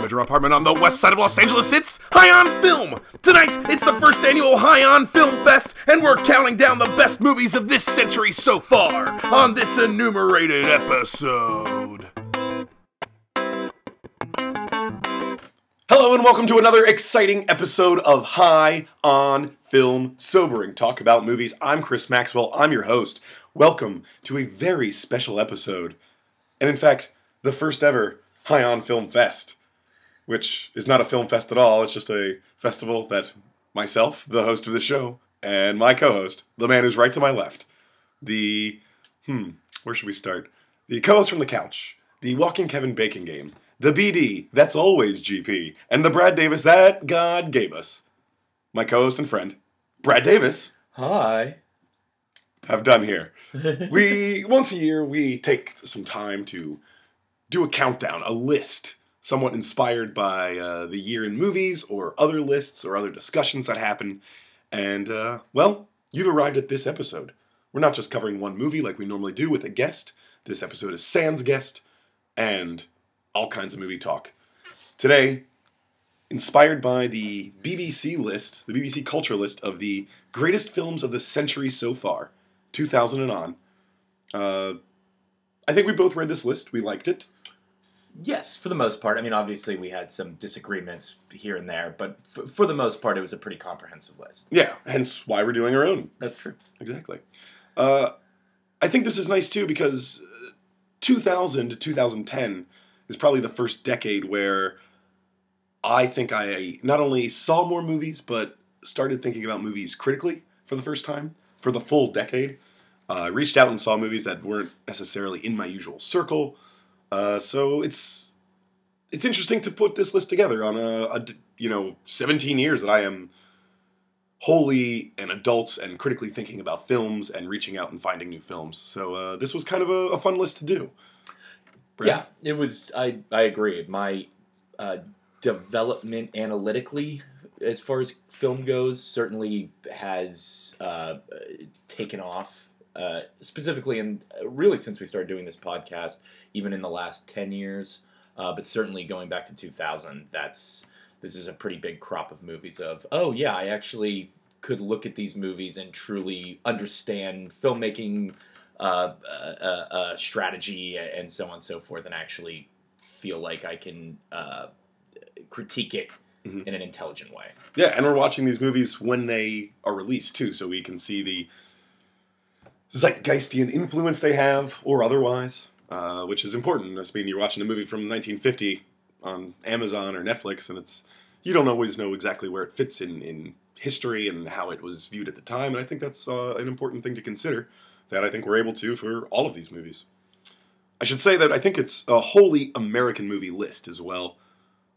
bedroom apartment on the west side of Los Angeles, it's High on Film! Tonight, it's the first annual High on Film Fest, and we're counting down the best movies of this century so far on this enumerated episode. Hello, and welcome to another exciting episode of High on Film Sobering Talk About Movies. I'm Chris Maxwell, I'm your host. Welcome to a very special episode, and in fact, the first ever High on Film Fest, which is not a film fest at all. It's just a festival that myself, the host of the show, and my co-host, the man who's right to my left, the hmm, where should we start? The co-host from the couch, the walking Kevin Bacon game, the BD that's always GP, and the Brad Davis that God gave us. My co-host and friend, Brad Davis, Hi. have done here. we once a year we take some time to do a countdown, a list, somewhat inspired by uh, the year in movies or other lists or other discussions that happen. And uh, well, you've arrived at this episode. We're not just covering one movie like we normally do with a guest. This episode is Sans guest and all kinds of movie talk. Today, inspired by the BBC list, the BBC culture list of the greatest films of the century so far, 2000 and on. Uh, I think we both read this list. We liked it. Yes, for the most part. I mean, obviously, we had some disagreements here and there, but f- for the most part, it was a pretty comprehensive list. Yeah, hence why we're doing our own. That's true. Exactly. Uh, I think this is nice too because uh, 2000 to 2010 is probably the first decade where I think I not only saw more movies, but started thinking about movies critically for the first time for the full decade. Uh, I reached out and saw movies that weren't necessarily in my usual circle. Uh, so it's it's interesting to put this list together on a, a you know 17 years that I am wholly an adult and critically thinking about films and reaching out and finding new films. So uh, this was kind of a, a fun list to do. Yeah, it was. I I agree. My uh, development analytically, as far as film goes, certainly has uh, taken off. Uh, specifically, and really since we started doing this podcast, even in the last ten years, uh, but certainly going back to 2000, that's this is a pretty big crop of movies. Of oh yeah, I actually could look at these movies and truly understand filmmaking uh, uh, uh, strategy and so on and so forth, and actually feel like I can uh, critique it Mhm. in an intelligent way. Yeah, and we're watching these movies when they are released too, so we can see the zeitgeistian influence they have, or otherwise, uh, which is important. I mean, you're watching a movie from 1950 on Amazon or Netflix, and it's you don't always know exactly where it fits in in history and how it was viewed at the time. And I think that's uh, an important thing to consider. That I think we're able to for all of these movies. I should say that I think it's a wholly American movie list as well.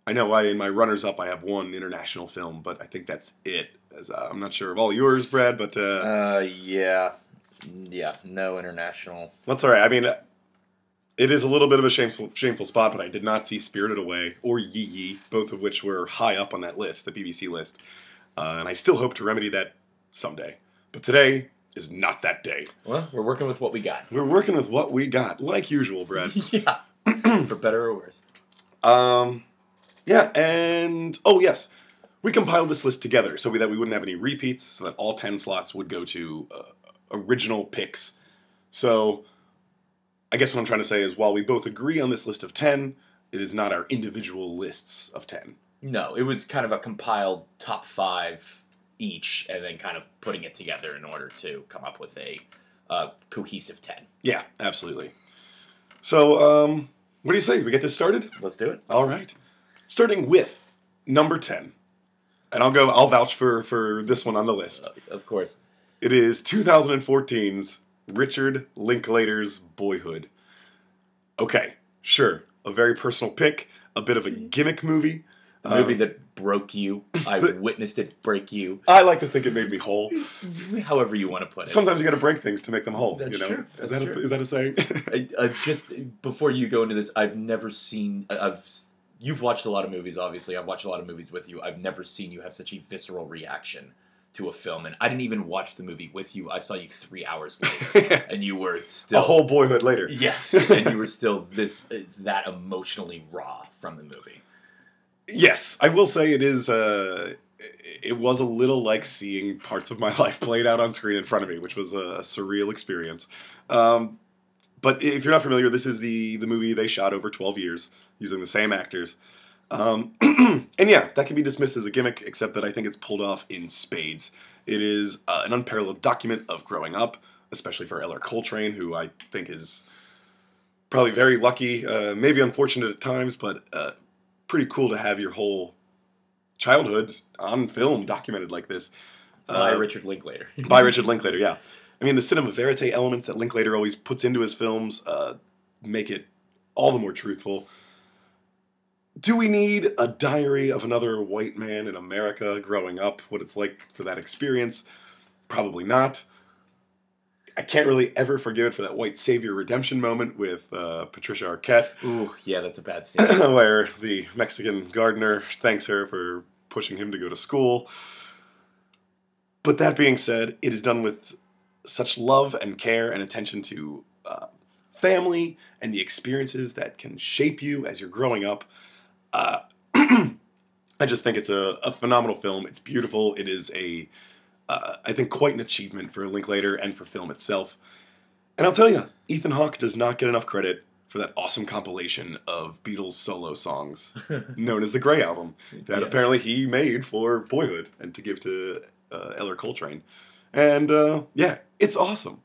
I know I in my runners up I have one international film, but I think that's it. As uh, I'm not sure of all yours, Brad, but uh, Uh, yeah, yeah, no international. that's all right. I mean, it is a little bit of a shameful, shameful spot, but I did not see Spirited Away or Yi Yi, both of which were high up on that list, the BBC list, uh, and I still hope to remedy that someday. But today is not that day. Well, we're working with what we got. We're working with what we got, like usual, Brad. yeah, for better or worse. Um, yeah, and oh yes, we compiled this list together so that we wouldn't have any repeats, so that all ten slots would go to uh, original picks. So, I guess what I'm trying to say is, while we both agree on this list of ten, it is not our individual lists of ten. No, it was kind of a compiled top five each, and then kind of putting it together in order to come up with a uh, cohesive ten. Yeah, absolutely. So, um, what do you say? We get this started? Let's do it. All right. Starting with number ten, and I'll go. I'll vouch for for this one on the list. Uh, of course. It is 2014's Richard Linklater's Boyhood. Okay, sure, a very personal pick, a bit of a gimmick movie. A movie Um, that broke you. I witnessed it break you. I like to think it made me whole. However you want to put it. Sometimes you got to break things to make them whole. That's you know, true, is that's that a, is that a saying? I, I just before you go into this, I've never seen. I've you've watched a lot of movies, obviously. I've watched a lot of movies with you. I've never seen you have such a visceral reaction to a film, and I didn't even watch the movie with you. I saw you three hours later, and you were still a whole boyhood later. yes, and you were still this uh, that emotionally raw from the movie. Yes, I will say it is. Uh, it was a little like seeing parts of my life played out on screen in front of me, which was a surreal experience. Um, but if you're not familiar, this is the the movie they shot over 12 years using the same actors. Um, and yeah, that can be dismissed as a gimmick, except that I think it's pulled off in spades. It is uh, an unparalleled document of growing up, especially for Ellar Coltrane, who I think is probably very lucky, uh, maybe unfortunate at times, but uh, pretty cool to have your whole childhood on film documented like this. By Uh, Richard Linklater. by Richard Linklater, yeah. I mean, the cinema verite elements that Linklater always puts into his films uh, make it all the more truthful. Do we need a diary of another white man in America growing up? What it's like for that experience? Probably not. I can't really ever forgive it for that white savior redemption moment with uh, Patricia Arquette, Ooh, yeah, that's a bad scene. where the Mexican gardener thanks her for pushing him to go to school. But that being said, it is done with such love and care and attention to uh, family and the experiences that can shape you as you're growing up. Uh, I just think it's a, a phenomenal film. It's beautiful. It is a, uh, I think, quite an achievement for Linklater and for film itself. And I'll tell you, Ethan Hawke does not get enough credit for that awesome compilation of Beatles solo songs known as the Grey Album that Yeah. apparently he made for Boyhood and to give to uh, Ellar Coltrane. And uh, yeah, it's awesome.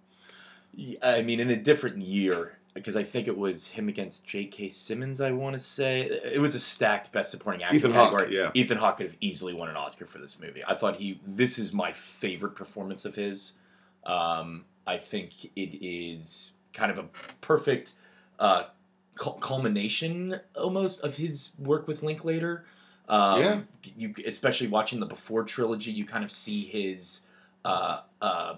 I mean, in a different year, because I think it was him against J.K. Simmons. I want to say it was a stacked Best Supporting Actor Ethan Hawke, category. yeah. Ethan Hawke could have easily won an Oscar for this movie. I thought he. This is my favorite performance of his. Um, I think it is kind of a perfect uh, culmination almost of his work with Linklater. Um, Yeah. You, especially watching the Before trilogy, you kind of see his. Uh, uh,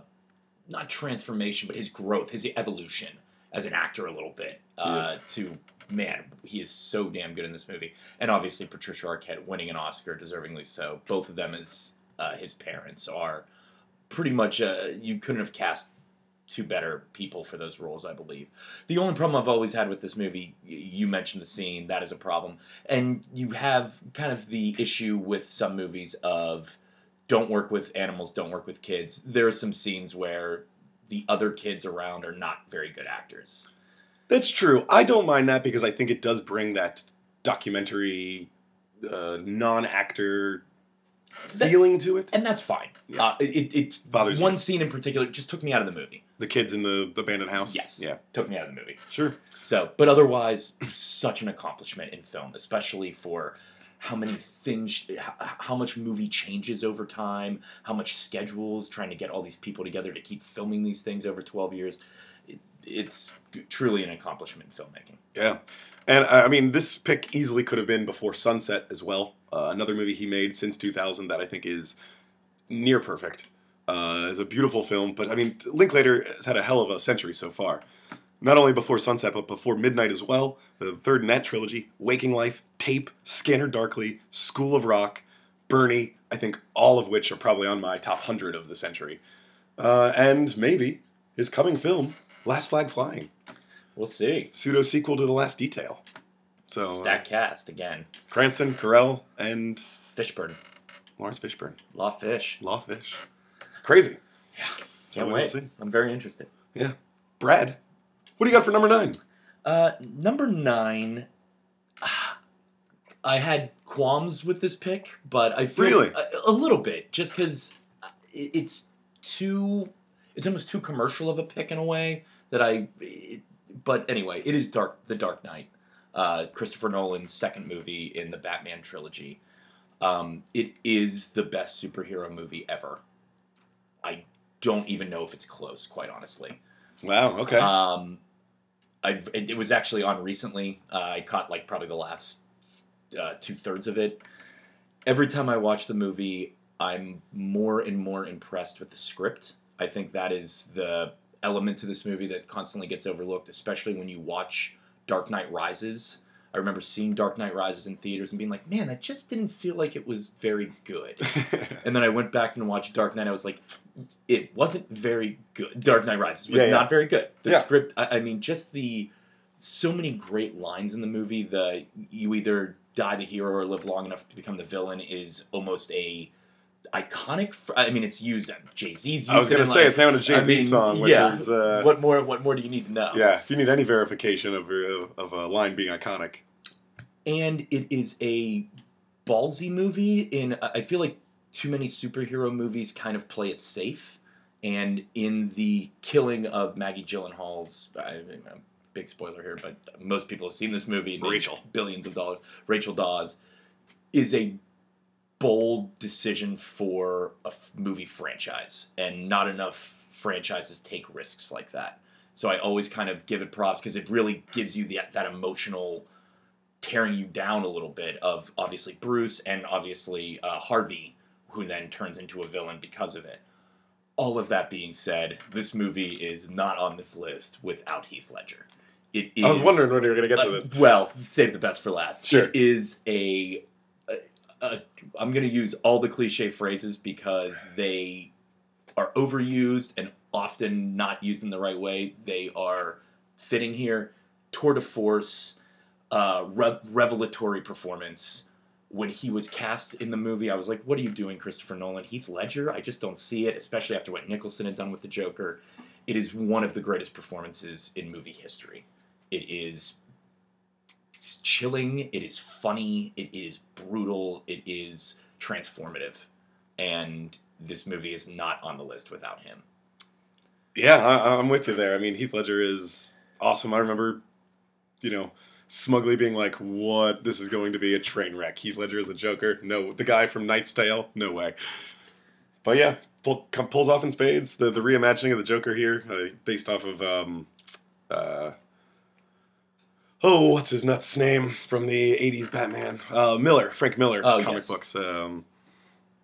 not transformation, but his growth, his evolution as an actor a little bit. Uh, To man, he is so damn good in this movie, and obviously Patricia Arquette winning an Oscar, deservingly so. Both of them as uh, his parents are pretty much. Uh, you couldn't have cast two better people for those roles, I believe. The only problem I've always had with this movie, you mentioned the scene, that is a problem, and you have kind of the issue with some movies of don't work with animals, don't work with kids. There are some scenes where the other kids around are not very good actors. That's true. I don't mind that because I think it does bring that documentary, uh, non-actor feeling to it. And that's fine. Yeah. Uh, it, it's Bothers one scene in particular just took me out of the movie. The kids in the, the abandoned house. Yes. Yeah. Took me out of the movie. Sure. So, but otherwise, such an accomplishment in film, especially for how many things, how, much movie changes over time, how much schedules, trying to get all these people together to keep filming these things over 12 years. It, it's truly an accomplishment in filmmaking. Yeah. And I I mean, this pick easily could have been before Sunset as well. Uh, another movie he made since 2000 that I think is near perfect. Uh, it's a beautiful film, but I mean, Linklater has had a hell of a century so far. Not only before Sunset, but before Midnight as well. The third in that trilogy, Waking Life, Tape, Scanner Darkly, School of Rock, Bernie. I think all of which are probably on my top hundred of the century. Uh, and maybe his coming film, Last Flag Flying, We'll see. pseudo sequel to The Last Detail. So uh, Stack cast again. Cranston, Carell, and Fishburne. Laurence Fishburne. Law Fish. Law Fish. Crazy. Yeah. Can't we'll wait. see. I'm very interested. Yeah. Brad, what do you got for number nine? Uh, number nine, I had qualms with this pick, but I feel Really? a, a little bit just because it's too, it's almost too commercial of a pick in a way that I. It, but anyway, it is Dark, The Dark Knight, uh, Christopher Nolan's second movie in the Batman trilogy. Um, it is the best superhero movie ever. I don't even know if it's close, quite honestly. Wow. Okay. Um, I it, was actually on recently. Uh, I caught like probably the last uh, two thirds of it. Every time I watch the movie, I'm more and more impressed with the script. I think that is the element to this movie that constantly gets overlooked, especially when you watch Dark Knight Rises. I remember seeing Dark Knight Rises in theaters and being like, "Man, that just didn't feel like it was very good." And then I went back and watched Dark Knight. I was like, it wasn't very good. Dark Knight Rises was Yeah, yeah. not very good. The Yeah. script, I, I mean, just the so many great lines in the movie. The you either die the hero or live long enough to become the villain is almost a iconic. Fr- I mean, it's used. Jay Z's I was it gonna say like- it's in a Jay Z I mean, song, which yeah. is uh, what more? What more do you need to know? yeah. If you need any verification of uh, of a line being iconic, and it is a ballsy movie. In I feel like too many superhero movies kind of play it safe, and in the killing of Maggie Gyllenhaal's, I, I'm a big spoiler here, but most people have seen this movie. Rachel. billions of dollars. Rachel Dawes is a bold decision for a f- movie franchise, and not enough franchises take risks like that. So I always kind of give it props because it really gives you the, that emotional tearing you down a little bit of obviously Bruce and obviously uh, Harvey, who then turns into a villain because of it. All of that being said, this movie is not on this list without Heath Ledger. It is. I was wondering when you were gonna get to Uh, this. well, save the best for last. Sure. It is a, a. I'm going to use all the cliche phrases because they are overused and often not used in the right way. They are fitting here. Tour de force, uh, re- revelatory performance. When he was cast in the movie, I was like, "What are you doing, Christopher Nolan? Heath Ledger? I just don't see it." Especially after what Nicholson had done with the Joker. It is one of the greatest performances in movie history. It is it's chilling. It is funny. It is brutal. It is transformative. And this movie is not on the list without him. Yeah, I, I'm with you there. I mean, Heath Ledger is awesome. I remember, you know, smugly being like, "What? This is going to be a train wreck." Heath Ledger is the Joker. No, the guy from Knight's Tale. No way. But yeah, pull, pulls off in spades. The the reimagining of the Joker here, uh, based off of um, uh, oh, what's his nuts name from the '80s Batman? Uh, Miller, Frank Miller, Oh, comic yes. books. Um,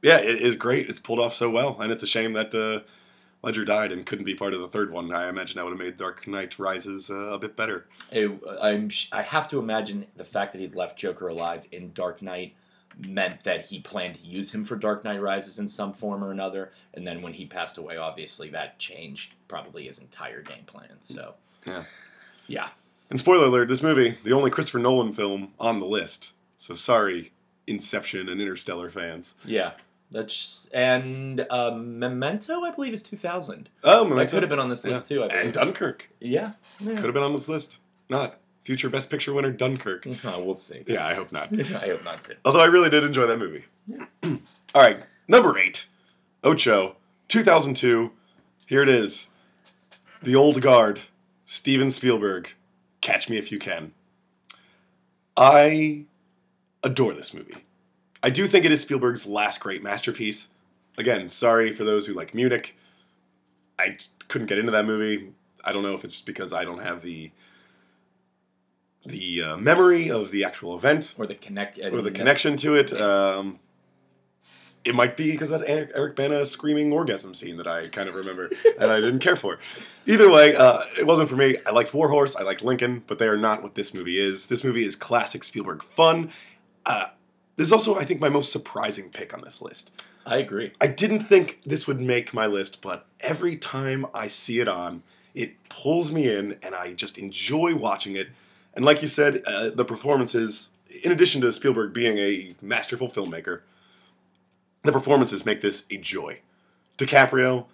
yeah, it is great. It's pulled off so well, and it's a shame that. Uh, Ledger died and couldn't be part of the third one. I imagine that would have made Dark Knight Rises uh, a bit better. It- I'm, I have to imagine the fact that he'd left Joker alive in Dark Knight meant that he planned to use him for Dark Knight Rises in some form or another. And then when he passed away, obviously that changed probably his entire game plan. So, Yeah. yeah. And spoiler alert: this movie, the only Christopher Nolan film on the list. So sorry, Inception and Interstellar fans. Yeah. That's and uh, Memento, I believe, is 2000. Oh, That Memento. could have been on this list too. I believe. and Dunkirk Yeah. yeah. could have been on this list. Not future Best Picture winner Dunkirk. Oh, we'll see. Yeah, I hope not. I hope not to. Although I really did enjoy that movie. All right, number eight, Ocho, 2002. Here it is. The Old Guard, Steven Spielberg. Catch Me If You Can. I adore this movie. I do think it is Spielberg's last great masterpiece. Again, sorry for those who like Munich. I couldn't get into that movie. I don't know if it's because I don't have the the uh, memory of the actual event Or the connect. or the connection to it. Um, it might be because that Eric, Bana screaming orgasm scene that I kind of remember and I didn't care for. Either way, uh, it wasn't for me. I liked Warhorse, I liked Lincoln, but they are not what this movie is. This movie is classic Spielberg fun. Uh, this is also, I think, my most surprising pick on this list. I agree. I didn't think this would make my list, but every time I see it on, it pulls me in and I just enjoy watching it. And like you said, uh, the performances, in addition to Spielberg being a masterful filmmaker, the performances make this a joy. DiCaprio,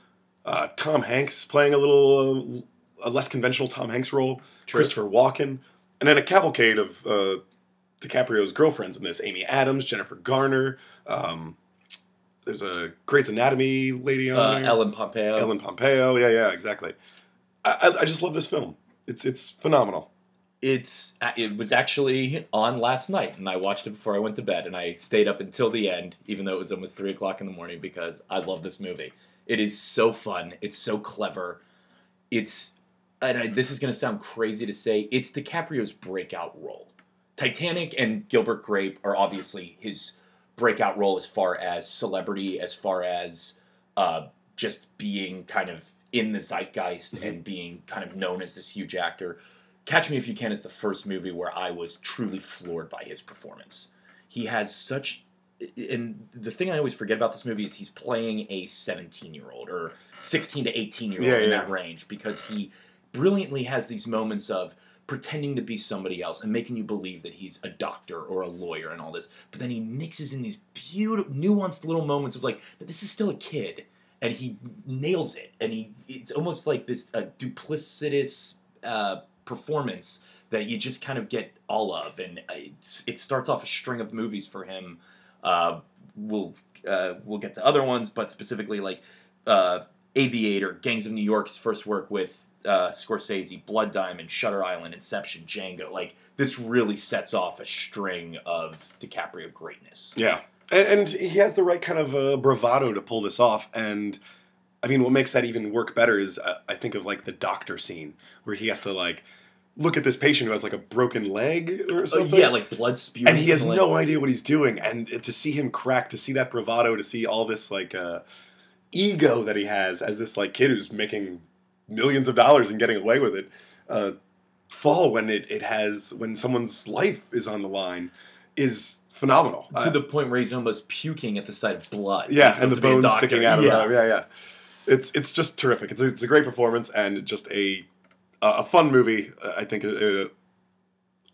uh, Tom Hanks playing a little uh, a less conventional Tom Hanks role, True. Christopher Walken, and then a cavalcade of uh, DiCaprio's girlfriends in this: Amy Adams, Jennifer Garner. Um, there's a Grey's Anatomy lady on Uh, there. Ellen Pompeo. Ellen Pompeo. Yeah, yeah, exactly. I, I, I just love this film. It's it's phenomenal. It's uh, it was actually on last night, and I watched it before I went to bed, and I stayed up until the end, even though it was almost three o'clock in the morning, because I love this movie. It is so fun. It's so clever. It's and I, this is going to sound crazy to say, it's DiCaprio's breakout role. Titanic and Gilbert Grape are obviously his breakout role as far as celebrity, as far as uh, just being kind of in the zeitgeist Mhm. and being kind of known as this huge actor. Catch Me If You Can is the first movie where I was truly floored by his performance. He has such. And the thing I always forget about this movie is he's playing a 17 year old or 16 to 18 year old Yeah, in yeah. that range because he brilliantly has these moments of pretending to be somebody else and making you believe that he's a doctor or a lawyer and all this. But then he mixes in these beautiful, nuanced little moments of like, this is still a kid, and he nails it. And he, it's almost like this uh, duplicitous uh, performance that you just kind of get all of. And it starts off a string of movies for him. Uh, we'll uh, we'll get to other ones, but specifically like uh, Aviator, Gangs of New York, his first work with uh, Scorsese, Blood Diamond, Shutter Island, Inception, Django. Like this really sets off a string of DiCaprio greatness. Yeah, and, and he has the right kind of uh, bravado to pull this off. And I mean, what makes that even work better is uh, I think of like the doctor scene where he has to like look at this patient who has like a broken leg or Uh, something. yeah, like blood spewing. and he has no idea what he's doing. And to see him crack, to see that bravado, to see all this like uh, ego that he has as this like kid who's making millions of dollars and getting away with it, uh, fall when it, it has when someone's life is on the line is phenomenal. to Uh, the point where he's almost puking at the sight of blood. yeah, and the supposed to be a bones sticking out of yeah. it. Yeah, yeah. It's it's just terrific. It's a, it's a great performance and just a a fun movie. Uh, I think a, a,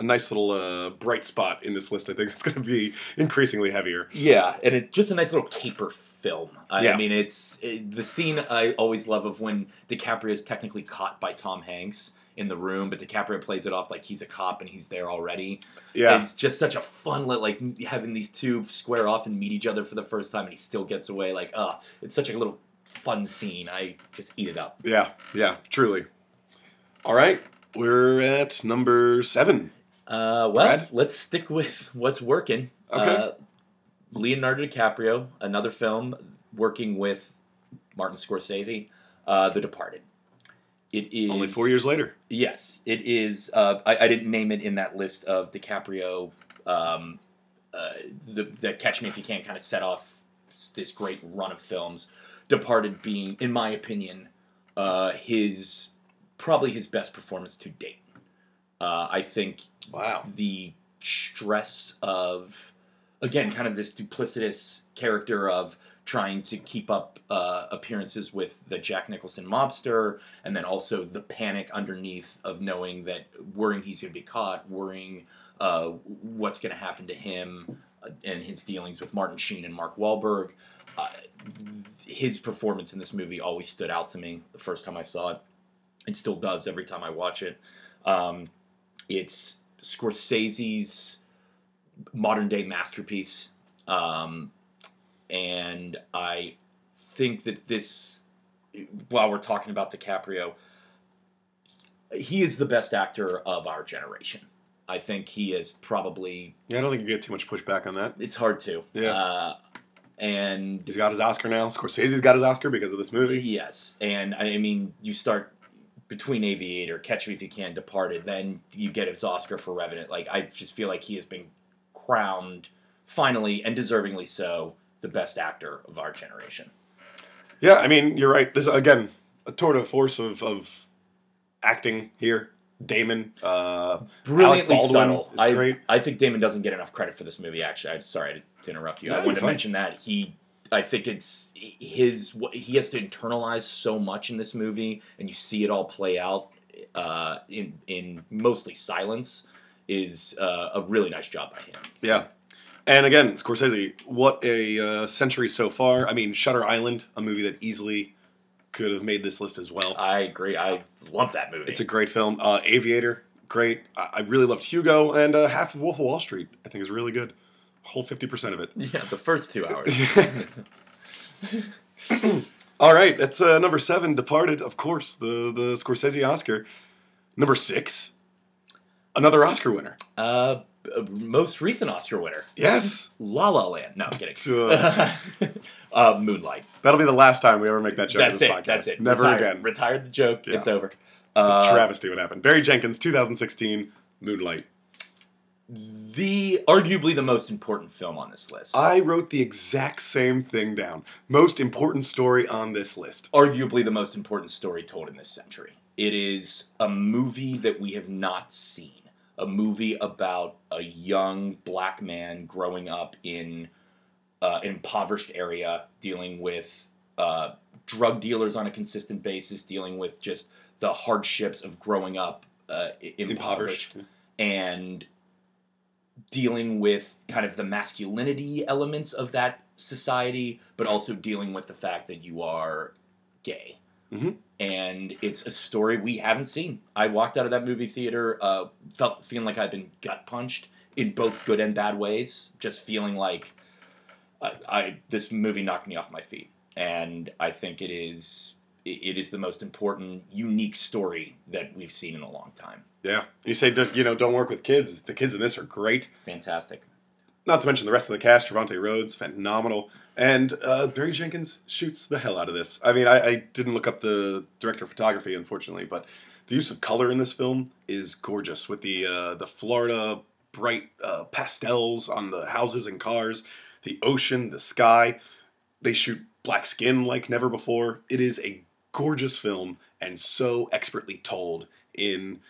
a nice little uh, bright spot in this list. I think it's going to be increasingly heavier. Yeah, and it just a nice little caper film. I, Yeah. mean, it's it, the scene I always love of when DiCaprio is technically caught by Tom Hanks in the room, but DiCaprio plays it off like he's a cop and he's there already. Yeah, It's just such a fun, li- like having these two square off and meet each other for the first time, and he still gets away. Like, ah, it's such a little fun scene. I just eat it up. yeah, yeah. Truly. All right, we're at number seven. Uh, well, Brad? let's stick with what's working. Okay. Uh, Leonardo DiCaprio, another film working with Martin Scorsese, uh, The Departed. It is Only four years later. Yes, it is. Uh, I, I didn't name it in that list of DiCaprio. Um, uh, the, the Catch Me If You Can kind of set off this great run of films. Departed being, in my opinion, uh, his probably his best performance to date. Uh, I think Wow. the stress of again kind of this duplicitous character of trying to keep up uh, appearances with the Jack Nicholson mobster, and then also the panic underneath of knowing that worrying he's going to be caught, worrying uh, what's going to happen to him, uh, and his dealings with Martin Sheen and Mark Wahlberg. Uh, his performance in this movie always stood out to me the first time I saw it. It still does every time I watch it. Um, it's Scorsese's modern day masterpiece. Um, and I think that this, while we're talking about DiCaprio, he is the best actor of our generation. I think he is probably, Yeah, I don't think you get too much pushback on that. it's hard to. Yeah. Uh, and He's got his Oscar now. Scorsese's got his Oscar because of this movie. Yes, and I mean, you start between Aviator, Catch Me If You Can, Departed, then you get his Oscar for Revenant. Like I just feel like he has been crowned finally and deservingly so the best actor of our generation. Yeah, I mean, you're right. This again, a tour de force of, of acting here. Damon, uh, Brilliantly subtle. is I, great. I think Damon doesn't get enough credit for this movie. Actually, I'm sorry to interrupt you. No, I wanted to fine. mention that he. I think it's his. what- He has to internalize so much in this movie, and you see it all play out uh, in in mostly silence. Is uh, a really nice job by him. yeah. And again, Scorsese, what a uh, century so far. I mean, Shutter Island, a movie that easily could have made this list as well. I agree. I love that movie. It's a great film. Uh, Aviator, great. I, I really loved Hugo, and uh, half of Wolf of Wall Street, I think, is really good. Whole 50% of it. yeah, the first two hours. All right, that's uh, number seven, Departed, of course, the, the Scorsese Oscar. Number six, another Oscar winner. uh, most recent Oscar winner, Yes. La La Land. No, I'm kidding. Uh, uh, Moonlight. that'll be the last time we ever make that joke That's in it. this podcast. That's it. Never again. Retired the joke. Yeah. It's over. It's Uh, travesty what happened. Barry Jenkins, 2016, Moonlight. the arguably the most important film on this list. I wrote the exact same thing down. Most important story on this list. arguably the most important story told in this century. It is a movie that we have not seen. A movie about a young black man growing up in uh, an impoverished area, dealing with uh, drug dealers on a consistent basis, dealing with just the hardships of growing up uh, impoverished Impoverished. and dealing with kind of the masculinity elements of that society, but also dealing with the fact that you are gay. Mhm. And it's a story we haven't seen. I walked out of that movie theater, uh, felt feeling like I've been gut punched in both good and bad ways. Just feeling like I, I this movie knocked me off my feet, and I think it is it- it is the most important, unique story that we've seen in a long time. Yeah. You say, you know, don't work with kids. The kids in this are great. Fantastic. Not to mention the rest of the cast. Trevante Rhodes, phenomenal. And uh, Barry Jenkins shoots the hell out of this. I mean, I, I didn't look up the director of photography, unfortunately, but the use of color in this film is gorgeous with the uh, the Florida bright uh, pastels on the houses and cars, the ocean, the sky. They shoot black skin like never before. It is a gorgeous film and so expertly told in.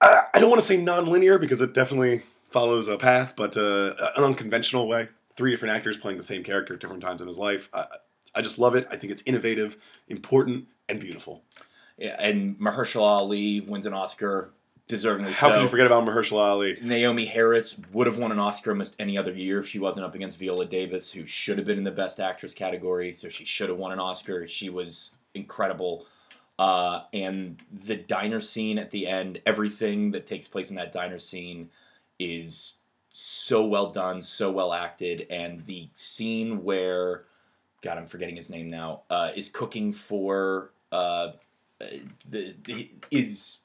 I I don't want to say non-linear because it definitely follows a path, but uh, an unconventional way. Three different actors playing the same character at different times in his life. I, I just love it. I think it's innovative, important, and beautiful. Yeah, and Mahershala Ali wins an Oscar, deservingly How so. could you forget about Mahershala Ali? Naomie Harris would have won an Oscar almost any other year if she wasn't up against Viola Davis, who should have been in the Best Actress category. So she should have won an Oscar. She was incredible. Uh, and the diner scene at the end, everything that takes place in that diner scene is so well done, so well acted. And the scene where, God, I'm forgetting his name now, uh, is cooking for uh, the, the is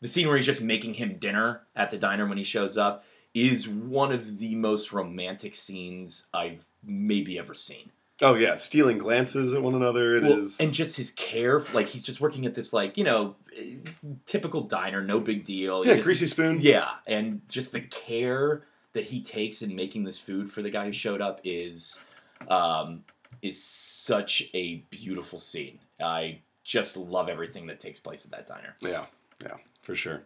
the scene where he's just making him dinner at the diner when he shows up is one of the most romantic scenes I've maybe ever seen. Oh yeah, stealing glances at one another. It is, Well, and just his care, like he's just working at this like you know typical diner, no big deal. Yeah, just- greasy spoon. Yeah, and just the care that he takes in making this food for the guy who showed up is um, is such a beautiful scene. I just love everything that takes place at that diner. Yeah, yeah, for sure.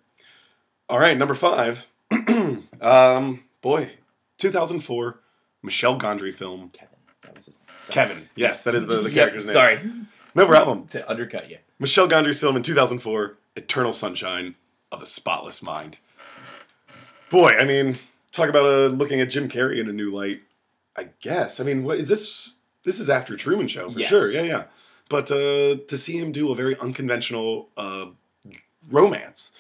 All right, number five. um, boy, 2004 Michel Gondry film. Kevin, that was his sorry. Kevin. Yes, that is the, the Yep, character's name. Sorry No problem. to undercut you. Michel Gondry's film in 2004, Eternal Sunshine of the Spotless Mind. Boy, I mean, talk about uh, looking at Jim Carrey in a new light. I guess. I mean, what is this? This is after Truman Show for Yes. sure. Yeah, yeah. But uh, to see him do a very unconventional uh, romance,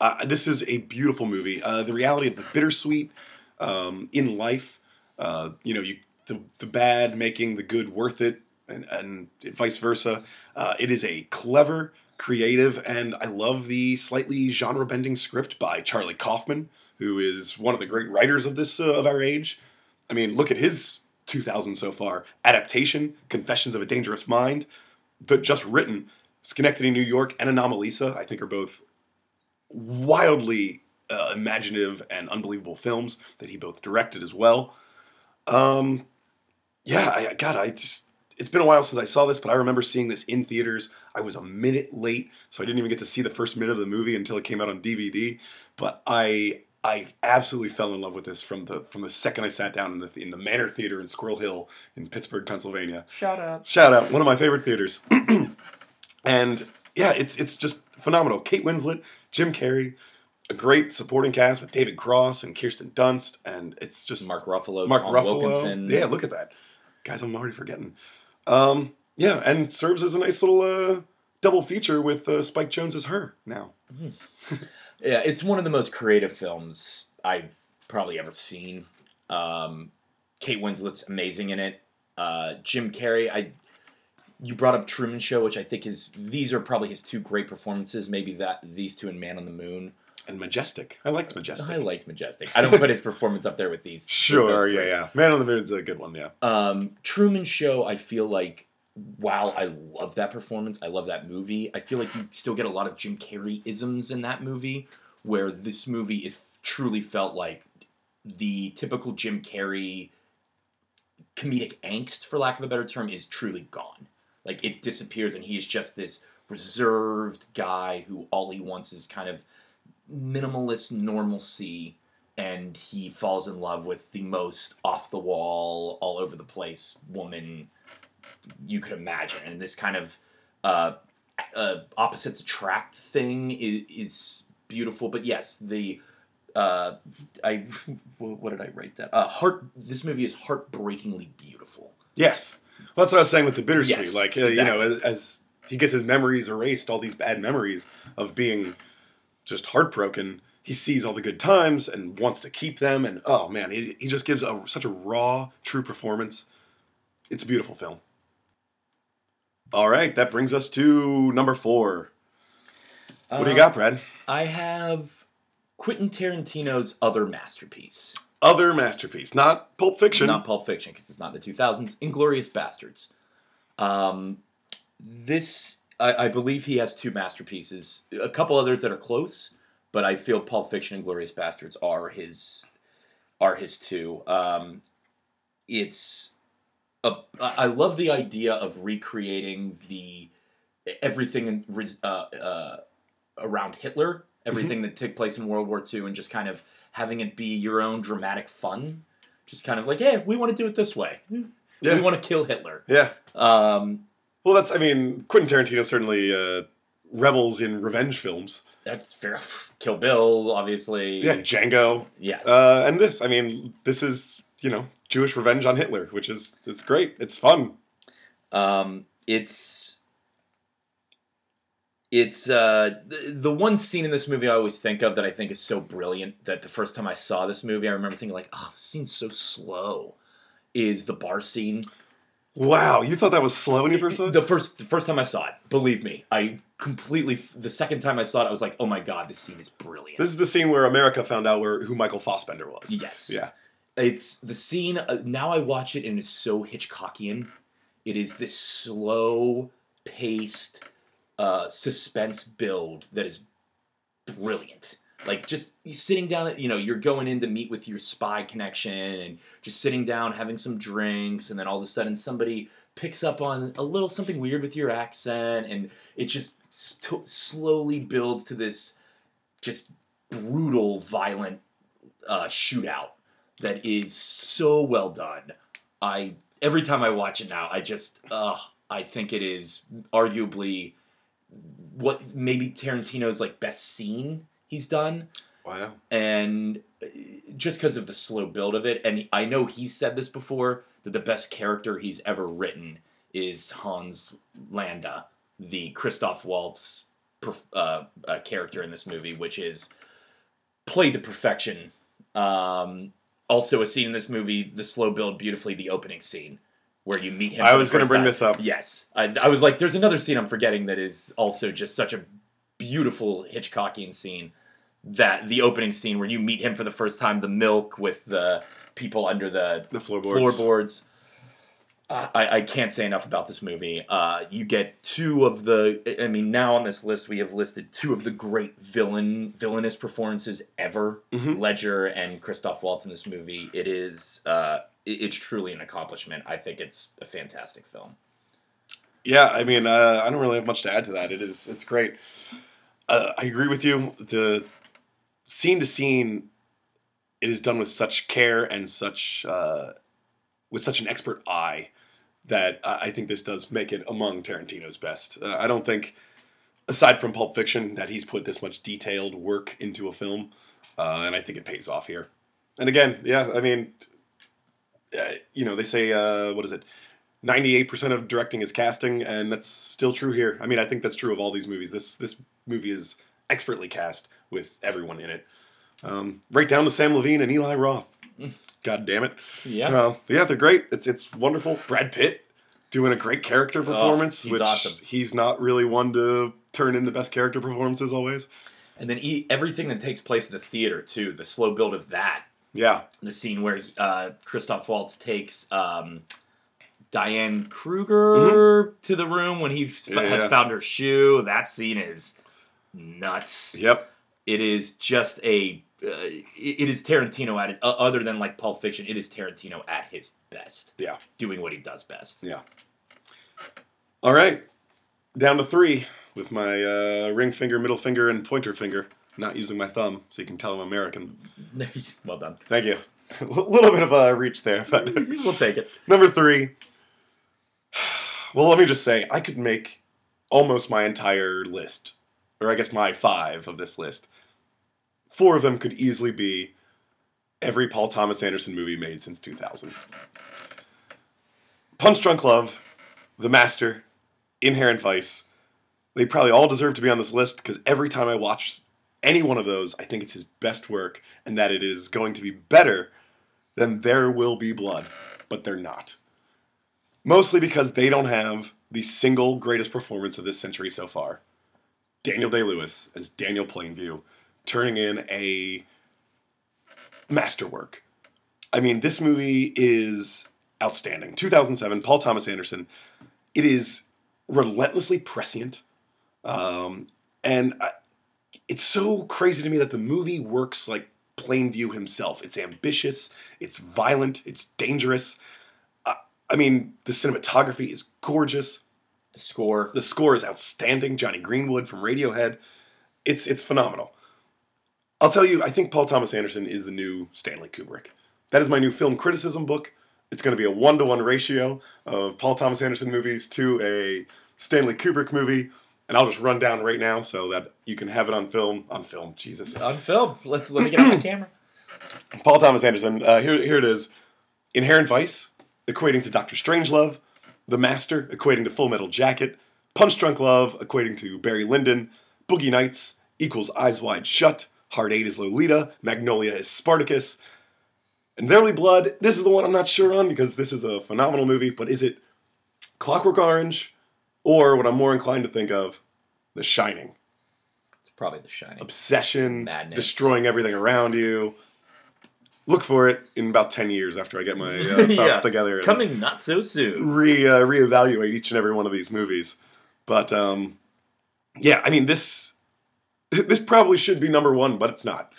uh, this is a beautiful movie. Uh, the reality of the bittersweet um, in life. Uh, you know, you the the bad making the good worth it, and, and vice versa. Uh, it is a clever, creative, and I love the slightly genre bending script by Charlie Kaufman, who is one of the great writers of this uh, of our age. I mean, look at his 2000 so far. Adaptation, Confessions of a Dangerous Mind, that just written Synecdoche, New York, and Anomalisa. I think are both wildly uh, imaginative and unbelievable films that he both directed as well. Um, yeah, I God, I just it's been a while since I saw this, but I remember seeing this in theaters. I was a minute late, so I didn't even get to see the first minute of the movie until it came out on DVD. But I I absolutely fell in love with this from the from the second I sat down in the in the Manor Theater in Squirrel Hill in Pittsburgh, Pennsylvania. Shout out. Shout out, one of my favorite theaters. and yeah, it's it's just phenomenal. Kate Winslet, Jim Carrey, a great supporting cast with David Cross and Kirsten Dunst, and it's just Mark Ruffalo, Mark Tom Ruffalo. Wilkinson. Yeah, look at that, guys. I'm already forgetting. Um, yeah, and serves as a nice little uh, double feature with uh, Spike Jonze as her now. Yeah, it's one of the most creative films I've probably ever seen. Um, Kate Winslet's amazing in it. Uh, Jim Carrey, I you brought up Truman Show, which I think is these are probably his two great performances. Maybe that these two and Man on the Moon. And Majestic. I liked Majestic. I liked Majestic. I don't put his performance up there with these. Sure, yeah, yeah. Man on the Moon's a good one, yeah. Um, Truman Show, I feel like while I love that performance, I love that movie. I feel like you still get a lot of Jim Carrey isms in that movie, where this movie it truly felt like the typical Jim Carrey comedic angst, for lack of a better term, is truly gone. Like it disappears, and he is just this reserved guy who all he wants is kind of minimalist normalcy and he falls in love with the most off the wall, all over the place woman you could imagine. And this kind of uh, uh, opposites attract thing is, is beautiful. But yes, the uh, I what did I write that? Uh, heart. This movie is heartbreakingly beautiful. Yes. Well, that's what I was saying with the bittersweet. Yes, like, uh, you know, as, as he gets his memories erased, all these bad memories of being just heartbroken, he sees all the good times and wants to keep them. And oh man, he, he just gives a, such a raw, true performance. It's a beautiful film. All right, that brings us to number four. What do you got, Brad? I have Quentin Tarantino's other masterpiece. Other masterpiece, not Pulp Fiction. Not Pulp Fiction because it's not the 2000s. Inglourious Basterds. Um, this, I, I believe he has two masterpieces. A couple others that are close, but I feel Pulp Fiction and Glorious Bastards are his are his two. Um, it's a, I love the idea of recreating the everything in, uh, uh, around Hitler, everything that took place in World War II, and just kind of having it be your own dramatic fun. Just kind of like, hey, we want to do it this way. Yeah. We want to kill Hitler. yeah. Um, Well, that's. I mean, Quentin Tarantino certainly uh, revels in revenge films. that's fair. Kill Bill, obviously. Yeah, Django. Yes. Uh, and this, I mean, this is you know Jewish revenge on Hitler, which is it's great. It's fun. Um, it's it's uh, the, the one scene in this movie I always think of that I think is so brilliant that the first time I saw this movie I remember thinking like, oh, this scene's so slow. Is the bar scene? Wow, you thought that was slow when you first saw it? The first the first time I saw it, believe me, I completely. The second time I saw it, I was like, oh my god, this scene is brilliant. This is the scene where America found out where who Michael Fassbender was. Yes. Yeah. It's the scene. Uh, now I watch it and it's so Hitchcockian. It is this slow paced uh, suspense build that is brilliant. Like just sitting down, you know, you're going in to meet with your spy connection and just sitting down, having some drinks, and then all of a sudden somebody picks up on a little something weird with your accent, and it just st- slowly builds to this just brutal, violent uh, shootout that is so well done. I every time I watch it now, I just uh, I think it is arguably what maybe Tarantino's like best scene he's done, Wow. and uh, just because of the slow build of it. And I know he's said this before that the best character he's ever written is Hans Landa, the Christoph Waltz uh, uh, character in this movie, which is played to perfection. Um, also, a scene in this movie, the slow build beautifully, the opening scene where you meet him. I was gonna bring time. this up. Yes, I, I was like, there's another scene I'm forgetting that is also just such a beautiful Hitchcockian scene. That the opening scene where you meet him for the first time, the milk with the people under the The floorboards. floorboards. I, I can't say enough about this movie. Uh, you get two of the. I mean, now on this list we have listed two of the great villain villainous performances ever. Mhm. Ledger and Christoph Waltz in this movie. It is. Uh, it- it's truly an accomplishment. I think it's a fantastic film. Yeah, I mean, uh, I don't really have much to add to that. It is, it's great. Uh, I agree with you. The scene to scene, it is done with such care and such, uh, with such an expert eye that I think this does make it among Tarantino's best. Uh, I don't think, aside from Pulp Fiction, that he's put this much detailed work into a film, uh, and I think it pays off here. And again, yeah, I mean, uh, you know, they say, uh, what is it? 98% of directing is casting and that's still true here. I mean, I think that's true of all these movies. This this movie is expertly cast with everyone in it. Um, right down to Samm Levine and Eli Roth. God damn it. Yeah. Uh, yeah, they're great. It's it's wonderful. Brad Pitt doing a great character performance, Oh, he's which awesome. he's not really one to turn in the best character performances always. And then e- everything that takes place in the theater too. The slow build of that. Yeah. the scene where uh, Christoph Waltz takes um, Diane Kruger to the room when he f- Mm-hmm. Yeah, has found her shoe. That scene is nuts. Yep. It is just a. Uh, it it is Tarantino at it. Uh, other than like Pulp Fiction, it is Tarantino at his best. Yeah. doing what he does best. Yeah. All right. Down to three with my uh, ring finger, middle finger, and pointer finger. Not using my thumb, so you can tell I'm American. well done. Thank you. A little bit of a reach there, but we'll take it. number three. Well, let me just say, I could make almost my entire list, or I guess my five of this list. Four of them could easily be every Paul Thomas Anderson movie made since 2000. Punch Drunk Love, The Master, Inherent Vice. They probably all deserve to be on this list because every time I watch any one of those, I think it's his best work and that it is going to be better than There Will Be Blood, but they're not. Mostly because they don't have the single greatest performance of this century so far. Daniel Day Lewis as Daniel Plainview, turning in a masterwork. I mean, this movie is outstanding. 2007, Paul Thomas Anderson. It is relentlessly prescient. Um, and I, it's so crazy to me that the movie works like Plainview himself. It's ambitious, it's violent, it's dangerous. Uh, I mean, the cinematography is gorgeous. The score. The score is outstanding. Jonny Greenwood from Radiohead. It's it's phenomenal. I'll tell you, I think Paul Thomas Anderson is the new Stanley Kubrick. That is my new film criticism book. It's going to be a one to one ratio of Paul Thomas Anderson movies to a Stanley Kubrick movie, and I'll just run down right now so that you can have it on film. On film, Jesus. On film. Let's let me get on the camera. Paul Thomas Anderson. Uh, here, here it is. Inherent Vice, equating to Doctor Strangelove. The Master, equating to Full Metal Jacket. Punch Drunk Love, equating to Barry Lyndon. Boogie Nights equals Eyes Wide Shut. Hard Eight is Lolita. Magnolia is Spartacus. And There Will Blood, this is the one I'm not sure on because this is a phenomenal movie, but is it Clockwork Orange or what I'm more inclined to think of, The Shining? It's probably The Shining. Obsession, Madness. destroying everything around you. Look for it in about 10 years after I get my uh, thoughts Yeah. together. Coming not so soon. re uh, reevaluate each and every one of these movies. But um, yeah, I mean this this probably should be number one, but it's not.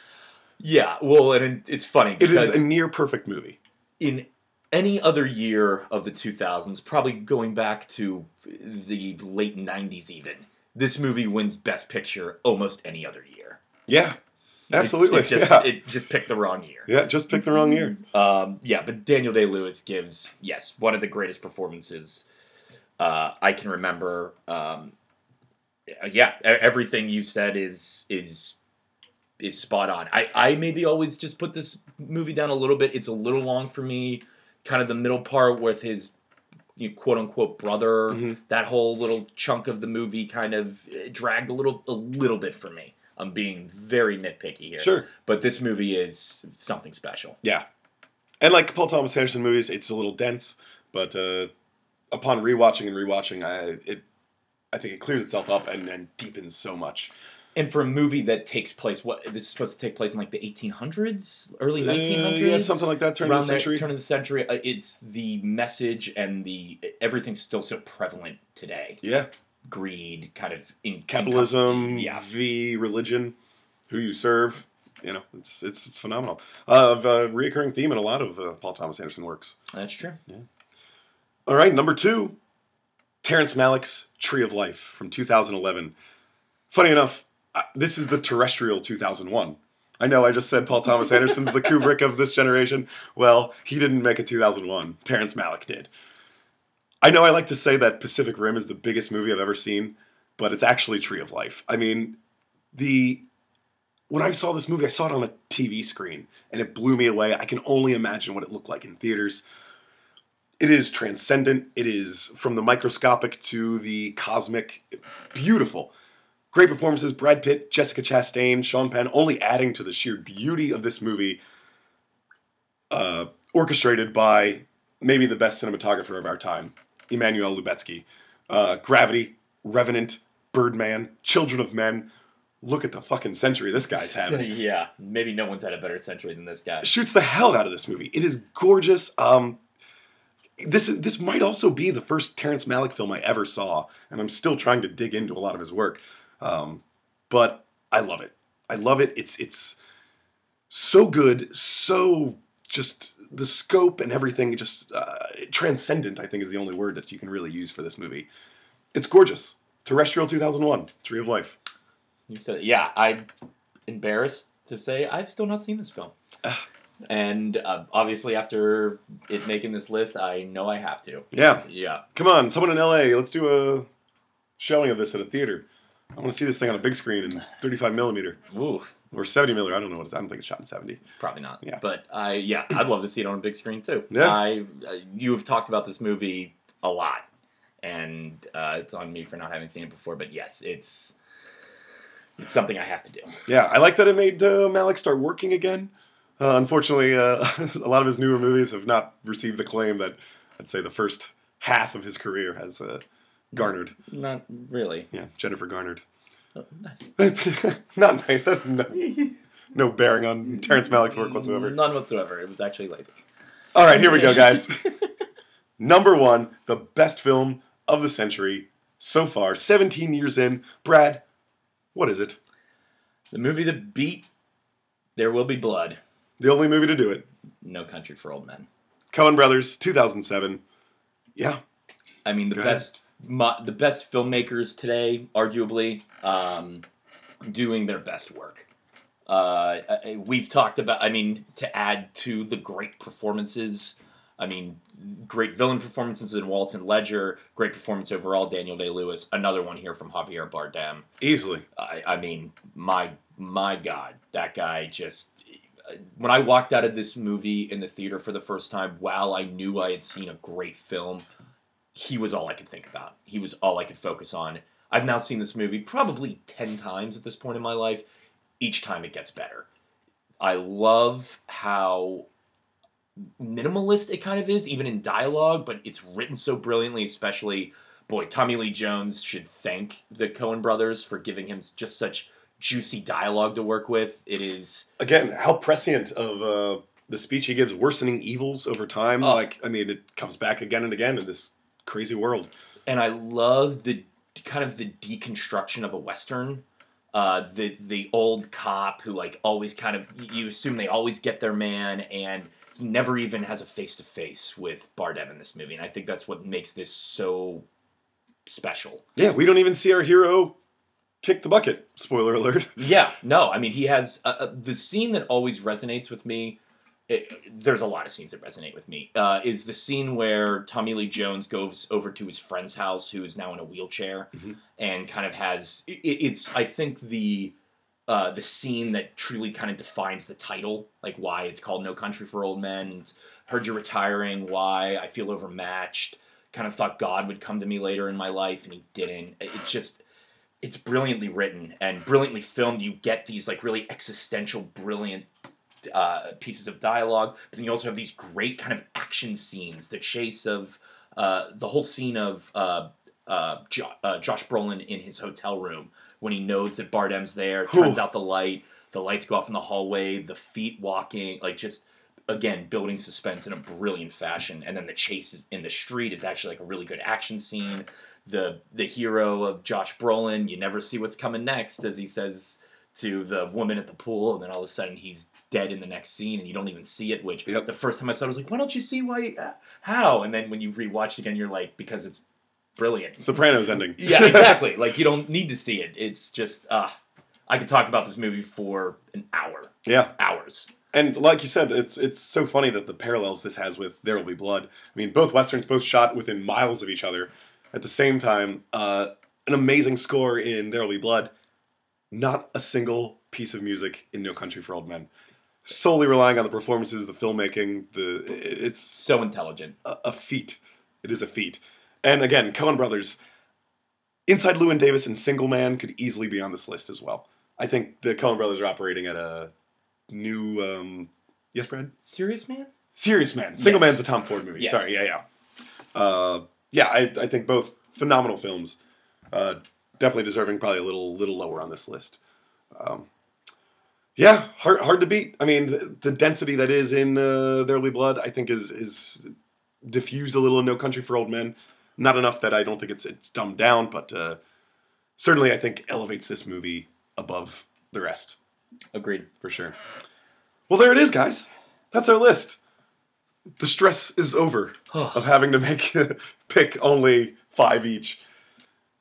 Yeah, well, and it's funny It is a near perfect movie. in any other year of the 2000s, probably going back to the late 90s even, this movie wins Best Picture almost any other year. Yeah, It- absolutely. It, just, yeah. it just picked the wrong year. yeah, just picked the wrong year. Um, yeah, but Daniel Day Lewis gives yes one of the greatest performances uh, I can remember. Um, yeah, e- everything you said is is is spot on. I I maybe always just put this movie down a little bit. It's a little long for me. Kind of the middle part with his you know, quote unquote brother. Mhm. That whole little chunk of the movie kind of eh, dragged a little a little bit for me. I'm being very nitpicky here. Sure. But this movie is something special. Yeah, and like Paul Thomas Anderson movies, it's a little dense, but uh, upon rewatching and rewatching, I it I think it clears itself up and, and deepens so much. And for a movie that takes place, what this is supposed to take place in like the 1800s, early Uh, 1900s, yeah, something like that. Turn of the around that century. turn of the century. Uh, it's the message and the everything's still so prevalent today. yeah, Greed, kind of in capitalism Yeah. v religion, who you serve. You know, it's it's it's phenomenal. Uh, of a reoccurring theme in a lot of uh, Paul Thomas Anderson works. That's true. All right, number two, Terrence Malick's Tree of Life from 2011. Funny enough, this is the terrestrial 2001. I know I just said Paul Thomas Anderson's the Kubrick of this generation. Well, he didn't make a 2001. Terrence Malick did. I know I like to say that Pacific Rim is the biggest movie I've ever seen, but it's actually Tree of Life. I mean, the when I saw this movie, I saw it on a TV screen and it blew me away. I can only imagine what it looked like in theaters. It is transcendent. It is from the microscopic to the cosmic. Beautiful. Great performances. Brad Pitt, Jessica Chastain, Sean Penn, only adding to the sheer beauty of this movie. Uh, orchestrated by maybe the best cinematographer of our time, Emmanuel Lubezki. Uh, Gravity, Revenant, Birdman, Children of Men. Look at the fucking century this guy's having yeah, maybe no one's had a better century than this guy. shoots the hell out of this movie. It is gorgeous. Um, this this might also be the first Terrence Malick film I ever saw, and I'm still trying to dig into a lot of his work. Um, but I love it. I love it. It's it's so good, so just the scope and everything just uh, transcendent. I think is the only word that you can really use for this movie. It's gorgeous. Terrestrial 2001, Tree of Life. You said, yeah. I'm embarrassed to say I've still not seen this film. And uh, obviously, after it making this list, I know I have to. Yeah, Yeah. come on, someone in LA, let's do a showing of this at a theater. I want to see this thing on a big screen in 35 millimeter Ooh, or 70 millimeter. I don't know what it is. I don't think it's shot in 70. probably not. Yeah. But I, yeah, I'd love to see it on a big screen too. Yeah. I, uh, you have talked about this movie a lot, and uh, it's on me for not having seen it before. But yes, it's it's something I have to do. Yeah, I like that it made uh, Malick start working again. Uh, unfortunately, uh, a lot of his newer movies have not received the claim that I'd say the first half of his career has uh, garnered. Not really. Yeah, Jennifer garnered. Oh, nice. not nice. That's no, no bearing on Terrence Malick's work whatsoever. None whatsoever. It was actually lazy. All right, here we go, guys. Number one, the best film of the century so far, 17 years in. Brad, what is it? The movie that beat There Will Be Blood. The only movie to do it. No Country for Old Men. Coen Brothers, 2007. Yeah, I mean, the Go best mo- the best filmmakers today, arguably, um, doing their best work. Uh, we've talked about. I mean, to add to the great performances. I mean, great villain performances in Waltz and Ledger. Great performance overall, Daniel Day Lewis. Another one here from Javier Bardem. easily. I, I mean, my my God, that guy just. When I walked out of this movie in the theater for the first time, while I knew I had seen a great film, he was all I could think about. He was all I could focus on. I've now seen this movie probably 10 times at this point in my life. Each time it gets better. I love how minimalist it kind of is, even in dialogue, but it's written so brilliantly, especially, boy, Tommy Lee Jones should thank the Coen brothers for giving him just such juicy dialogue to work with. It is. Again, how prescient of uh, the speech he gives, worsening evils over time. Oh. Like, I mean, it comes back again and again in this crazy world. and I love the kind of the deconstruction of a western. Uh, the the old cop who like always kind of you assume they always get their man, and he never even has a face to face with Bardem in this movie, and I think that's what makes this so special. Yeah, we don't even see our hero kick the bucket. Spoiler alert. Yeah, no, I mean he has uh, uh, the scene that always resonates with me. It, there's a lot of scenes that resonate with me. Uh, is the scene where Tommy Lee Jones goes over to his friend's house, who is now in a wheelchair, Mhm. and kind of has it, it's I think the uh, the scene that truly kind of defines the title, like why it's called No Country for Old Men. And heard you're retiring. Why I feel overmatched. Kind of thought God would come to me later in my life, and he didn't. It's just it's brilliantly written and brilliantly filmed. You get these like really existential, brilliant uh, pieces of dialogue, but then you also have these great kind of action scenes. The chase of uh, the whole scene of uh, uh, jo- uh, Josh Brolin in his hotel room when he knows that Bardem's there, turns out the light, the lights go off in the hallway, the feet walking, like just again building suspense in a brilliant fashion, and then the chase is- in the street is actually like a really good action scene. The the hero of Josh Brolin, you never see what's coming next, as he says to the woman at the pool, and then all of a sudden he's dead in the next scene, and you don't even see it. Which Yep. the first time I saw it, I was like, "Why don't you see why? Uh, how?" And then when you rewatch it again, you're like, "Because it's brilliant." Sopranos ending. yeah, exactly. like you don't need to see it. It's just, uh, I could talk about this movie for an hour, yeah. hours. And like you said, it's it's so funny that the parallels this has with There Will Be Blood. I mean, both westerns, both shot within miles of each other. At the same time, uh, an amazing score in There Will Be Blood. Not a single piece of music in No Country for Old Men. Solely relying on the performances, the filmmaking. The it's So intelligent. a, a feat. It is a feat. And again, Coen Brothers. Inside Llewyn Davis and Single Man could easily be on this list as well. I think the Coen Brothers are operating at a new. Um, yes, Brad. Serious man? Serious Man. Single Yes. Man's the Tom Ford movie. Yes. Sorry, yeah, yeah. Uh, yeah, I, I think both phenomenal films. Uh, definitely deserving probably a little little lower on this list. Um, yeah, hard hard to beat. I mean, the, the density that is in uh, There Will Be Blood, I think, is is diffused a little in No Country for Old Men. Not enough that I don't think it's it's dumbed down, but uh, certainly I think elevates this movie above the rest Agreed. for sure. Well, there it is, guys. That's our list. The stress is over of having to make pick only five each.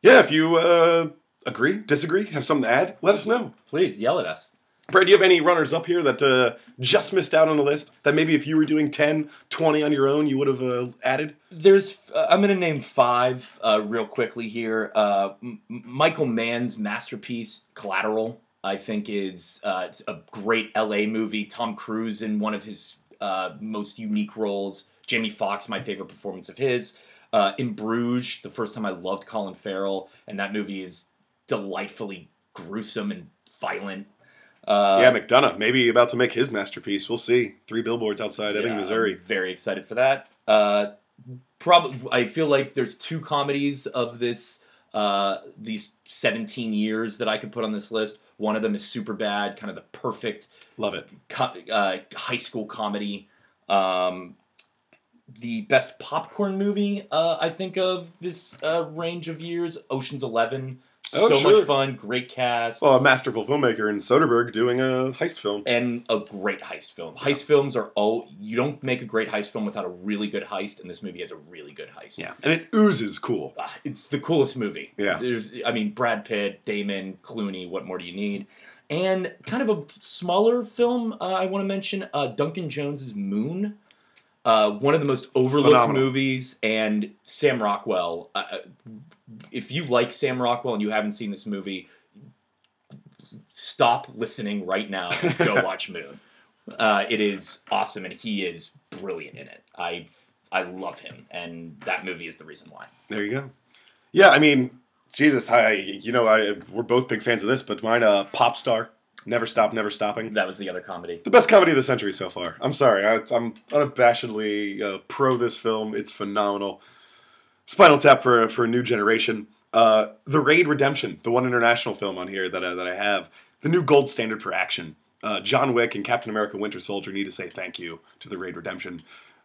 Yeah, if you uh, agree, disagree, have something to add, let us know. Please yell at us. Brad, do you have any runners up here that uh, just missed out on the list? That maybe if you were doing 10, 20 on your own, you would have uh, added? There's, uh, I'm going to name five uh, real quickly here. Uh, M- Michael Mann's masterpiece, Collateral, I think is uh, it's a great LA movie. Tom Cruise in one of his uh, most unique roles. Jamie Foxx, my favorite performance of his. Uh, in Bruges, the first time I loved Colin Farrell, and that movie is delightfully gruesome and violent. Uh, yeah, McDonagh, maybe about to make his masterpiece. We'll see. Three billboards outside Ebbing, Yeah, Missouri. I'm very excited for that. Uh, probably, I feel like there's two comedies of this uh, these 17 years that I could put on this list. One of them is Superbad, kind of the perfect Love it. co- uh, high school comedy. Um, the best popcorn movie uh, I think of this uh, range of years, Ocean's Eleven. Oh, so sure. much fun, great cast. Well, a masterful filmmaker in Soderbergh doing a heist film. and a great heist film. Heist films are oh, you don't make a great heist film without a really good heist, and this movie has a really good heist. Yeah, and it oozes cool. Ah, it's the coolest movie. Yeah. there's, I mean, Brad Pitt, Damon, Clooney. What more do you need? And kind of a smaller film uh, I want to mention: uh, Duncan Jones's Moon. Uh, one of the most overlooked Phenomenal. movies, and Sam Rockwell. If you like Sam Rockwell and you haven't seen this movie, stop listening right now and go watch Moon. Uh, it is awesome, and he is brilliant in it. I I love him, and that movie is the reason why. There you go. Yeah, I mean, Jesus, I you know, I we're both big fans of this, but mine, uh, Pop Star, Never Stop, Never Stopping. That was the other comedy. The best comedy of the century so far. I'm sorry, I, I'm unabashedly uh, pro this film. It's phenomenal. Spinal Tap for for a new generation. Uh, the Raid Redemption, the one international film on here that I, that I have, the new gold standard for action. Uh, John Wick and Captain America: Winter Soldier need to say thank you to the Raid Redemption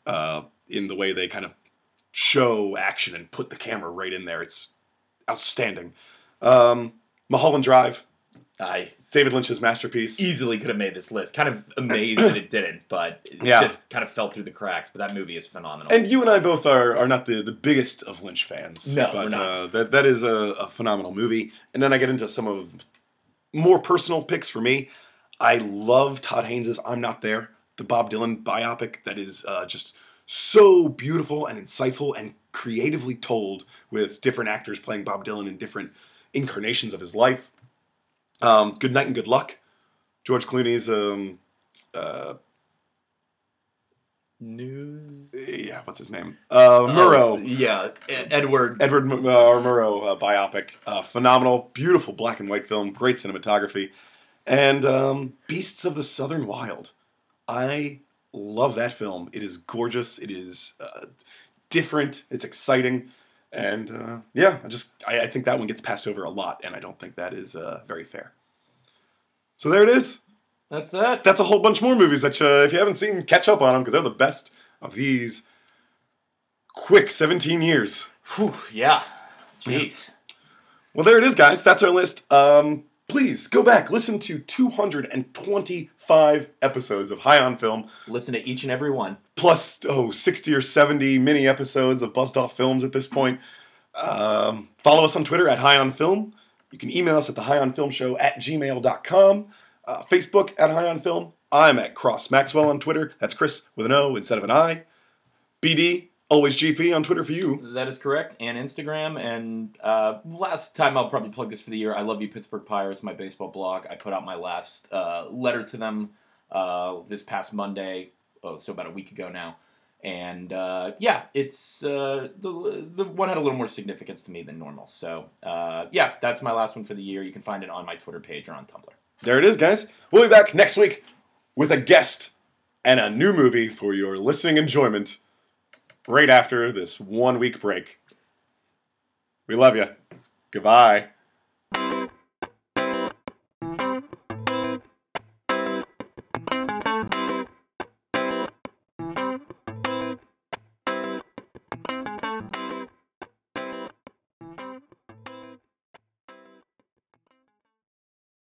uh, in the way they kind of show action and put the camera right in there. It's outstanding. Um, Mulholland Drive, I David Lynch's masterpiece. easily could have made this list. Kind of amazed that it didn't, but it Yeah. just kind of fell through the cracks. But that movie is phenomenal. And you and I both are, are not the, the biggest of Lynch fans. No, but we're not. Uh, that that is a, a phenomenal movie. And then I get into some of more personal picks for me. I love Todd Haynes' "I'm Not There," the Bob Dylan biopic that is uh, just so beautiful and insightful and creatively told with different actors playing Bob Dylan in different incarnations of his life. Um, good night and good luck. George Clooney's um, uh, News. yeah, what's his name? Uh, Murrow. Oh, yeah, Edward. Edward M- uh, Murrow uh, biopic. Uh, phenomenal, beautiful black and white film, great cinematography. And um, Beasts of the Southern Wild. I love that film. It is gorgeous. It is uh, different. It's exciting. And uh, yeah, I just I, I think that one gets passed over a lot, and I don't think that is uh, very fair. So there it is. That's that. That's a whole bunch more movies that uh, if you haven't seen, catch up on them because they're the best of these quick 17 years. Whew, yeah. Jeez. Well, there it is, guys. That's our list. Um, please go back, listen to 225 episodes of High on Film, Listen to each and every one. plus oh 60 or 70 mini episodes of Buzzed Off Films at this point. Um, follow us on Twitter at High on Film. You can email us at the High on Film Show at gmail.com. Uh, Facebook at High on Film. I'm at Cross Maxwell on Twitter. That's Chris with an O instead of an I. BD, always GP on Twitter for you. That is correct. And Instagram. And uh, last time I'll probably plug this for the year. I love you, Pittsburgh Pirates, my baseball blog. I put out my last uh, letter to them uh, this past Monday. Oh, so about a week ago now. And uh, yeah, it's uh, the the one had a little more significance to me than normal. So uh, yeah, that's my last one for the year. You can find it on my Twitter page or on Tumblr. There it is, guys. We'll be back next week with a guest and a new movie for your listening enjoyment right after this one week break. We love you. Goodbye.